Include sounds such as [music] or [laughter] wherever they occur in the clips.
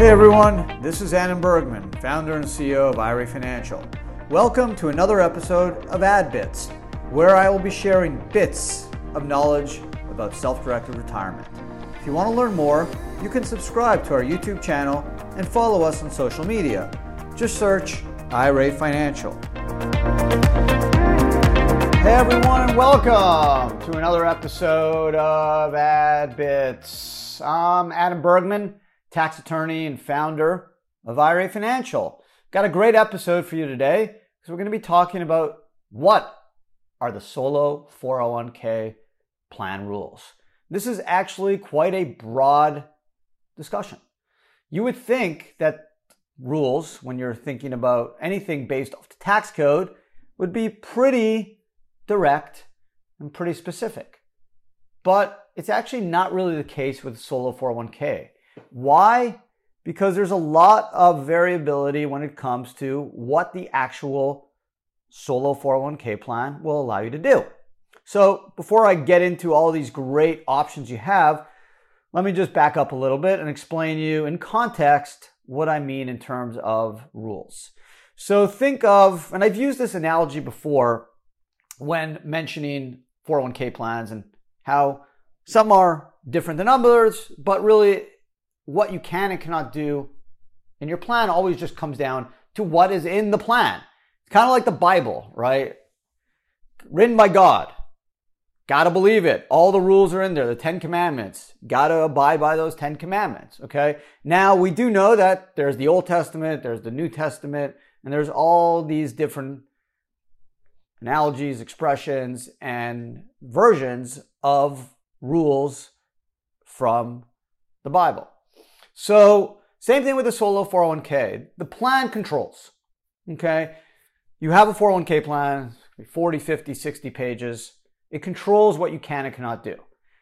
Hey everyone, this is Adam Bergman, founder and CEO of IRA Financial. Welcome to another episode of Ad Bits, where I will be sharing bits of knowledge about self directed retirement. If you want to learn more, you can subscribe to our YouTube channel and follow us on social media. Just search IRA Financial. Hey everyone, and welcome to another episode of Ad Bits. I'm Adam Bergman, tax attorney and founder of IRA Financial. Got a great episode for you today because we're going to be talking about what are the solo 401k plan rules. This is actually quite a broad discussion. You would think that rules, when you're thinking about anything based off the tax code, would be pretty direct and pretty specific. But it's actually not really the case with solo 401k. Why? Because there's a lot of variability when it comes to what the actual solo 401k plan will allow you to do. So before I get into all these great options you have, let me just back up a little bit and explain you in context what I mean in terms of rules. So think of, and I've used this analogy before when mentioning 401k plans and how some are different than others, but really what you can and cannot do in your plan always just comes down to what is in the plan. It's kind of like the Bible, right? Written by God. Gotta believe it. All the rules are in there. The Ten Commandments. Gotta abide by those Ten Commandments. Okay. Now we do know that there's the Old Testament, there's the New Testament, and there's all these different analogies, expressions, and versions of rules from the Bible. So, same thing with the solo 401k. The plan controls. Okay. You have a 401k plan, 40, 50, 60 pages. It controls what you can and cannot do.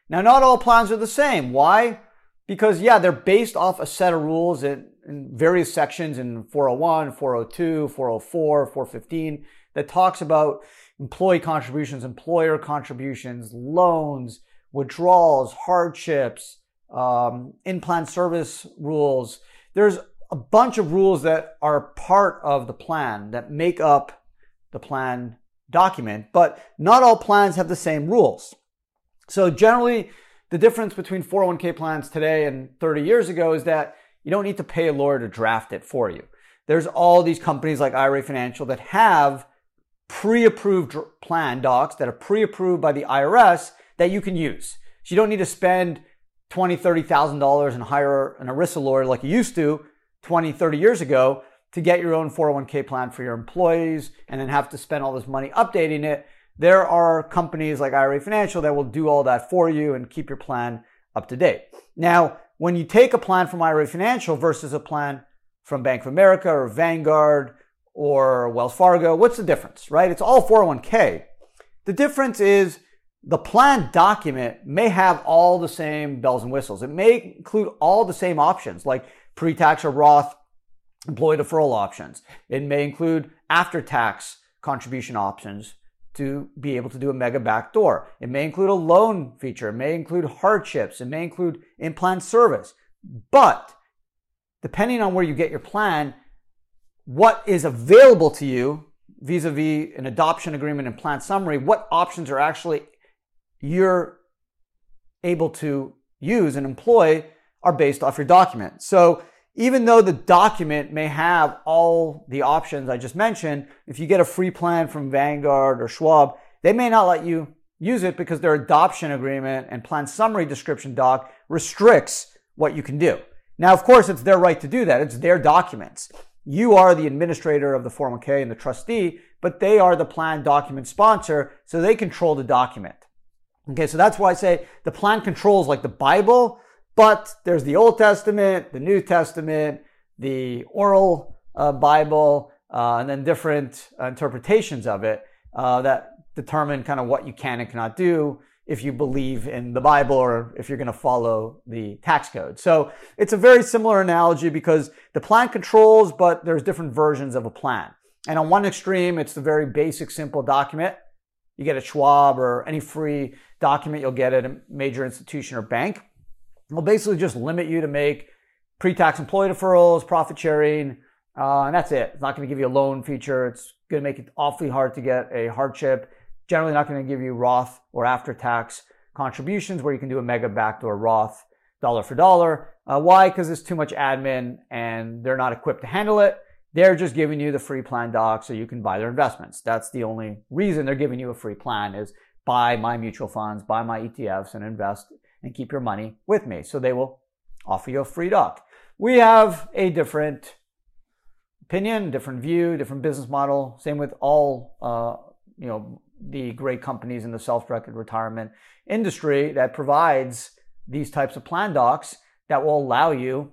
Now, not all plans are the same. Why? Because, yeah, they're based off a set of rules in, in various sections in 401, 402, 404, 415 that talks about employee contributions, employer contributions, loans, withdrawals, hardships, um, in-plan service rules. There's a bunch of rules that are part of the plan that make up the plan document, but not all plans have the same rules. So generally, the difference between 401k plans today and 30 years ago is that you don't need to pay a lawyer to draft it for you. There's all these companies like IRA Financial that have pre-approved plan docs that are pre-approved by the IRS that you can use. So you don't need to spend twenty, thirty thousand dollars and hire an ERISA lawyer like you used to 20, 30 years ago to get your own 401k plan for your employees and then have to spend all this money updating it. There are companies like IRA Financial that will do all that for you and keep your plan up to date. Now, when you take a plan from IRA Financial versus a plan from Bank of America or Vanguard or Wells Fargo, what's the difference, right? It's all 401k. The difference is the plan document may have all the same bells and whistles. It may include all the same options like pre-tax or Roth employee deferral options. It may include after tax contribution options to be able to do a mega backdoor. It may include a loan feature. It may include hardships. It may include in-plan service. But depending on where you get your plan, what is available to you vis-a-vis an adoption agreement and plan summary, what options are actually you're able to use and employ are based off your document. So even though the document may have all the options I just mentioned, if you get a free plan from Vanguard or Schwab, they may not let you use it because their adoption agreement and plan summary description doc restricts what you can do. Now, of course, it's their right to do that. It's their documents. You are the administrator of the 401k and the trustee, but they are the plan document sponsor, so they control the document. Okay, so that's why I say the plan controls like the Bible, but there's the Old Testament, the New Testament, the oral uh, Bible, uh, and then different interpretations of it uh, that determine kind of what you can and cannot do if you believe in the Bible or if you're going to follow the tax code. So it's a very similar analogy because the plan controls, but there's different versions of a plan. And on one extreme, it's the very basic, simple document. You get a Schwab or any free document you'll get at a major institution or bank will basically just limit you to make pre-tax employee deferrals, profit sharing, uh, and that's it. It's not going to give you a loan feature. It's going to make it awfully hard to get a hardship. Generally, not going to give you Roth or after-tax contributions where you can do a mega backdoor Roth dollar for dollar. Uh, why? Because it's too much admin and they're not equipped to handle it. They're just giving you the free plan doc so you can buy their investments. That's the only reason they're giving you a free plan is buy my mutual funds, buy my ETFs and invest and keep your money with me. So they will offer you a free doc. We have a different opinion, different view, different business model. Same with all, uh, you know, the great companies in the self-directed retirement industry that provides these types of plan docs that will allow you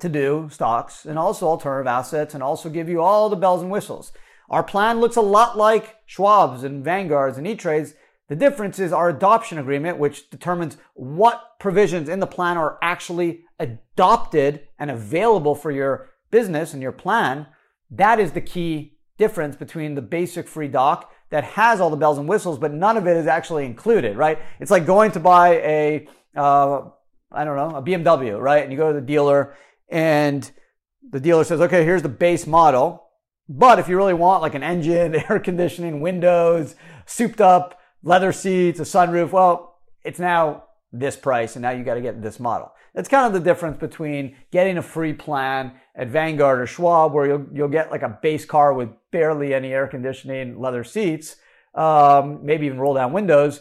to do stocks and also alternative assets and also give you all the bells and whistles. Our plan looks a lot like Schwab's and Vanguard's and E-Trade's. The difference is our adoption agreement, which determines what provisions in the plan are actually adopted and available for your business and your plan. That is the key difference between the basic free doc that has all the bells and whistles, but none of it is actually included, right? It's like going to buy a, uh, I don't know, a BMW, right? And you go to the dealer and the dealer says, okay, here's the base model. But if you really want like an engine, [laughs] air conditioning, windows, souped up leather seats, a sunroof, well, it's now this price and now you got to get this model. That's kind of the difference between getting a free plan at Vanguard or Schwab, where you'll, you'll get like a base car with barely any air conditioning, leather seats, um, maybe even roll down windows,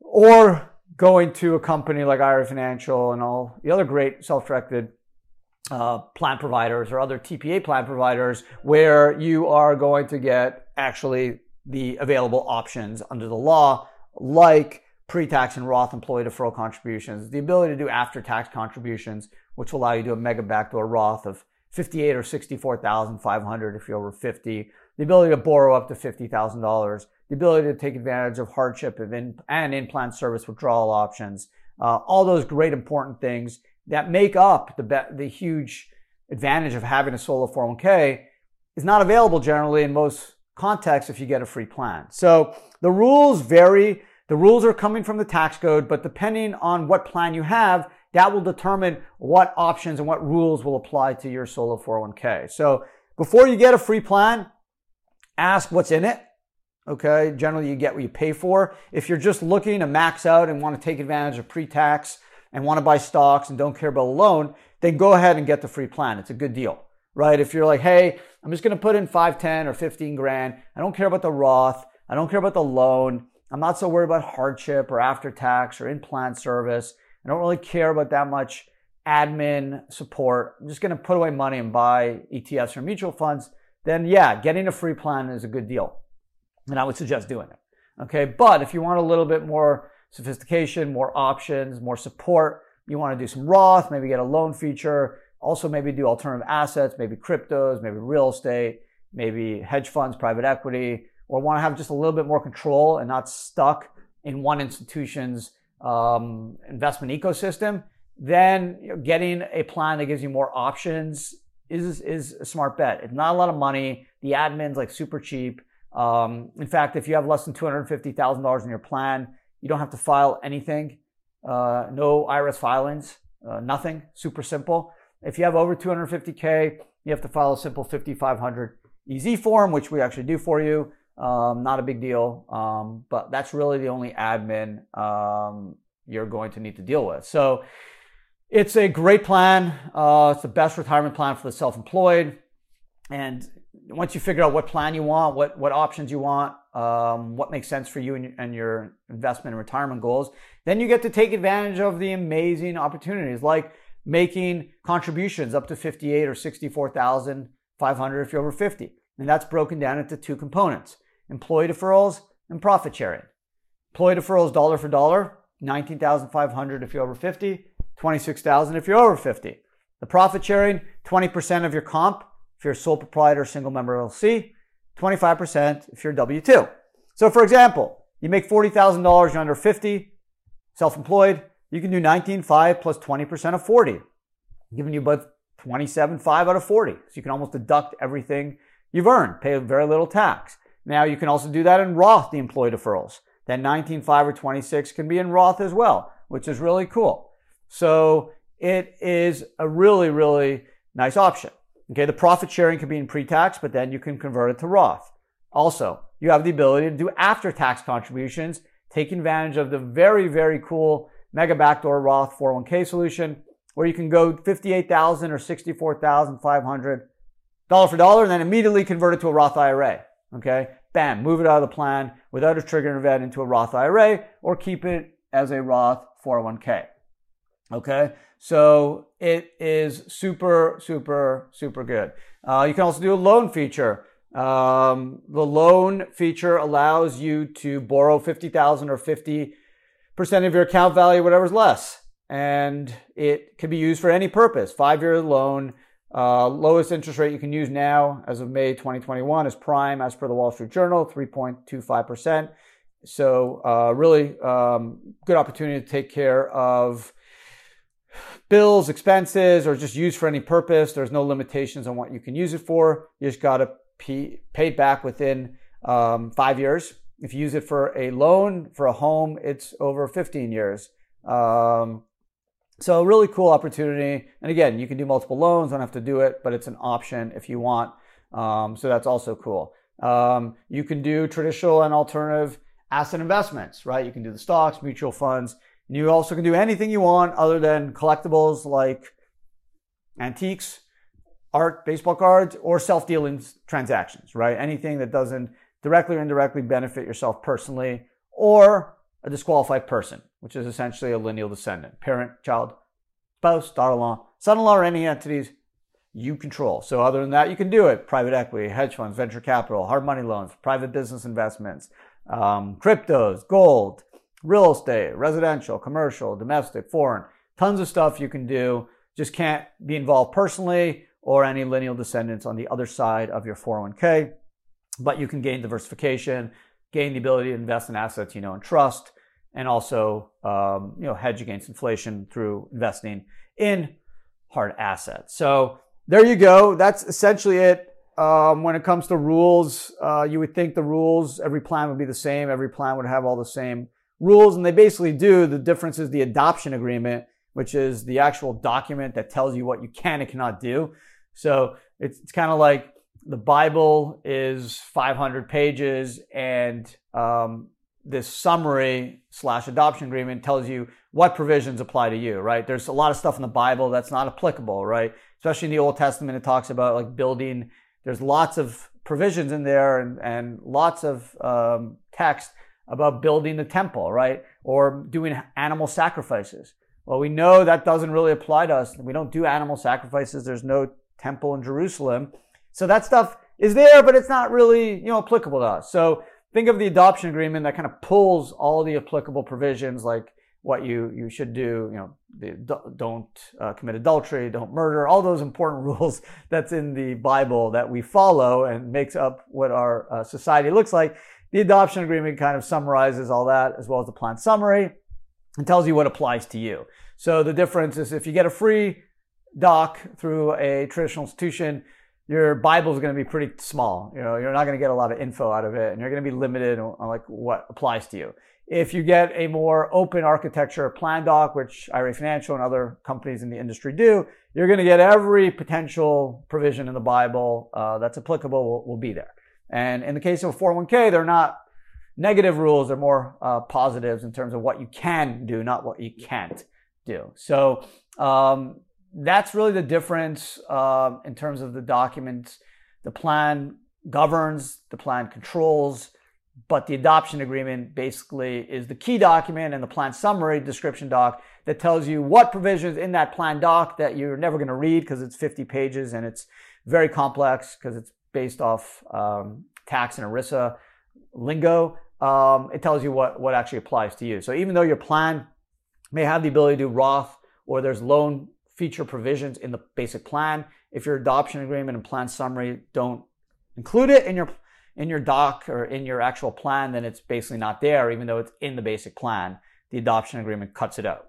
or going to a company like IRA Financial and all the other great self-directed uh, plan providers or other TPA plan providers where you are going to get actually the available options under the law, like pre-tax and Roth employee deferral contributions, the ability to do after-tax contributions, which will allow you to do a mega backdoor Roth of 58 or 64,500 if you're over 50, the ability to borrow up to $50,000, the ability to take advantage of hardship and in-plan service withdrawal options, uh, all those great important things that make up the, the huge advantage of having a solo 401k is not available generally in most contexts if you get a free plan. So the rules vary. The rules are coming from the tax code, but depending on what plan you have, that will determine what options and what rules will apply to your solo 401k. So before you get a free plan, ask what's in it. Okay. Generally, you get what you pay for. If you're just looking to max out and want to take advantage of pre-tax and want to buy stocks and don't care about a loan, then go ahead and get the free plan. It's a good deal, right? If you're like, hey, I'm just going to put in 5, 10 or 15 grand. I don't care about the Roth. I don't care about the loan. I'm not so worried about hardship or after tax or in plan service. I don't really care about that much admin support. I'm just going to put away money and buy ETFs or mutual funds. Then yeah, getting a free plan is a good deal. And I would suggest doing it. Okay. But if you want a little bit more sophistication, more options, more support, you want to do some Roth, maybe get a loan feature, also maybe do alternative assets, maybe cryptos, maybe real estate, maybe hedge funds, private equity, or want to have just a little bit more control and not stuck in one institution's um, investment ecosystem, then you know, getting a plan that gives you more options is is a smart bet. It's not a lot of money. The admin's like super cheap. Um, in fact, if you have less than two hundred fifty thousand dollars in your plan, you don't have to file anything. Uh, no IRS filings, uh, nothing. Super simple. If you have over 250k, you have to file a simple 5500 EZ form, which we actually do for you. Um, not a big deal, um, but that's really the only admin um, you're going to need to deal with. So it's a great plan. Uh, it's the best retirement plan for the self-employed. And once you figure out what plan you want, what what options you want, um, what makes sense for you and, and your investment and retirement goals, then you get to take advantage of the amazing opportunities like making contributions up to 58 or 64,500 if you're over 50. And that's broken down into two components employee deferrals, and profit sharing. Employee deferrals dollar for dollar, 19,500 if you're over 50, 26,000 if you're over 50. The profit sharing, 20% of your comp if you're a sole proprietor, single member LLC, 25% if you're W2. So for example, you make $40,000, you're under 50, self-employed, you can do 19.5 plus 20% of 40, giving you about 27.5 out of 40. So you can almost deduct everything you've earned, pay very little tax. Now you can also do that in Roth, the employee deferrals. That 19.5 or 26 can be in Roth as well, which is really cool. So it is a really, really nice option. Okay, the profit sharing can be in pre-tax, but then you can convert it to Roth. Also, you have the ability to do after-tax contributions, taking advantage of the very, very cool mega backdoor Roth 401k solution, where you can go 58,000 or 64,500 dollar for dollar, and then immediately convert it to a Roth IRA. Okay, bam, move it out of the plan without a trigger event into a Roth IRA, or keep it as a Roth 401k. Okay, so it is super, super, super good. Uh, you can also do a loan feature. Um, the loan feature allows you to borrow 50,000 or 50% of your account value, whatever's less. And it can be used for any purpose. Five year loan, uh, lowest interest rate you can use now as of May 2021 is prime as per the Wall Street Journal, 3.25%. So, uh, really um, good opportunity to take care of bills, expenses, or just use for any purpose. There's no limitations on what you can use it for. You just got to pay back within um, five years. If you use it for a loan for a home, it's over 15 years. Um, so a really cool opportunity. And again, you can do multiple loans, don't have to do it, but it's an option if you want. Um, so that's also cool. Um, you can do traditional and alternative asset investments, right? You can do the stocks, mutual funds. And you also can do anything you want other than collectibles like antiques, art, baseball cards, or self-dealing transactions, right? Anything that doesn't directly or indirectly benefit yourself personally or a disqualified person, which is essentially a lineal descendant, parent, child, spouse, daughter-in-law, son-in-law, or any entities you control. So other than that, you can do it. Private equity, hedge funds, venture capital, hard money loans, private business investments, um, cryptos, gold, real estate, residential, commercial, domestic, foreign, tons of stuff you can do. Just can't be involved personally or any lineal descendants on the other side of your 401k. But you can gain diversification, gain the ability to invest in assets you know and trust, and also um, you know hedge against inflation through investing in hard assets. So there you go. That's essentially it. Um, when it comes to rules, uh, you would think the rules, every plan would be the same. Every plan would have all the same rules, and they basically do. The difference is the adoption agreement, which is the actual document that tells you what you can and cannot do. So it's, it's kind of like the Bible is 500 pages, and um, this summary slash adoption agreement tells you what provisions apply to you, right? There's a lot of stuff in the Bible that's not applicable, right? Especially in the Old Testament, it talks about like building. There's lots of provisions in there and, and lots of um, text about building the temple, right? Or doing animal sacrifices. Well, we know that doesn't really apply to us. We don't do animal sacrifices. There's no temple in Jerusalem. So that stuff is there, but it's not really, you know, applicable to us. So think of the adoption agreement that kind of pulls all the applicable provisions like what you, you should do, you know, don't uh, commit adultery, don't murder, all those important [laughs] rules that's in the Bible that we follow and makes up what our uh, society looks like. The adoption agreement kind of summarizes all that as well as the plan summary and tells you what applies to you. So the difference is if you get a free doc through a traditional institution, your Bible is going to be pretty small. You know, you're not going to get a lot of info out of it, and you're going to be limited on, like what applies to you. If you get a more open architecture plan doc, which IRA Financial and other companies in the industry do, you're going to get every potential provision in the Bible uh, that's applicable will, will, be there. And in the case of a 401k, they're not negative rules; they're more uh, positives in terms of what you can do, not what you can't do. So um, that's really the difference uh, in terms of the documents. The plan governs, the plan controls, but the adoption agreement basically is the key document and the plan summary description doc that tells you what provisions in that plan doc that you're never going to read because it's 50 pages and it's very complex because it's based off um, tax and ERISA lingo. Um, it tells you what, what actually applies to you. So even though your plan may have the ability to do Roth or there's loan feature provisions in the basic plan. If your adoption agreement and plan summary don't include it in your in your doc or in your actual plan, then it's basically not there, even though it's in the basic plan. The adoption agreement cuts it out.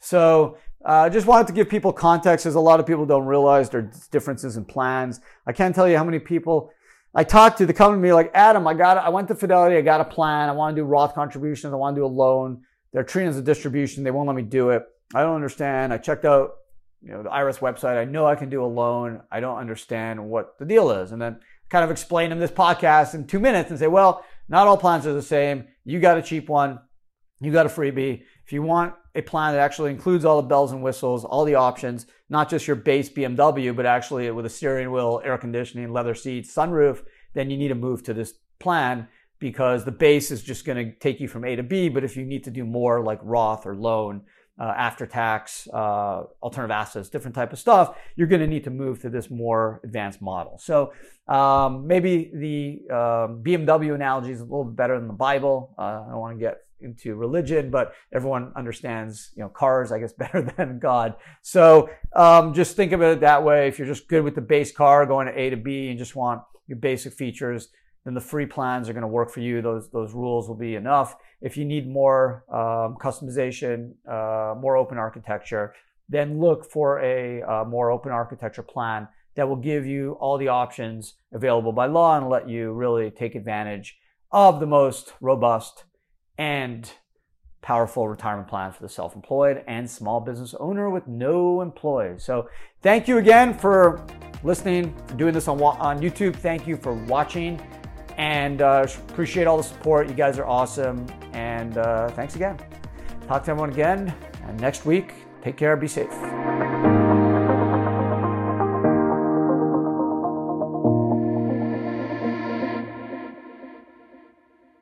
So I uh, just wanted to give people context as a lot of people don't realize there's differences in plans. I can't tell you how many people I talked to that come to me like, Adam, I got I went to Fidelity, I got a plan, I want to do Roth contributions, I want to do a loan. They're treating as a distribution, they won't let me do it. I don't understand. I checked out you know the IRS website. I know I can do a loan. I don't understand what the deal is, and then kind of explain them this podcast in two minutes and say, well, not all plans are the same. You got a cheap one. You got a freebie. If you want a plan that actually includes all the bells and whistles, all the options, not just your base BMW, but actually with a steering wheel, air conditioning, leather seats, sunroof, then you need to move to this plan because the base is just going to take you from A to B. But if you need to do more like Roth or loan, uh, after tax, uh, alternative assets, different type of stuff, you're going to need to move to this more advanced model. So um, maybe the um, BMW analogy is a little better than the Bible. Uh, I don't want to get into religion, but everyone understands, you know, cars, I guess, [laughs] better than God. So um, just think of it that way. If you're just good with the base car going to A to B and just want your basic features, then the free plans are going to work for you. Those those rules will be enough. If you need more um, customization, uh, more open architecture, then look for a uh, more open architecture plan that will give you all the options available by law and let you really take advantage of the most robust and powerful retirement plan for the self-employed and small business owner with no employees. So thank you again for listening, for doing this on, on YouTube. Thank you for watching and uh, appreciate all the support. You guys are awesome. And uh, thanks again. Talk to everyone again and next week. Take care. Be safe.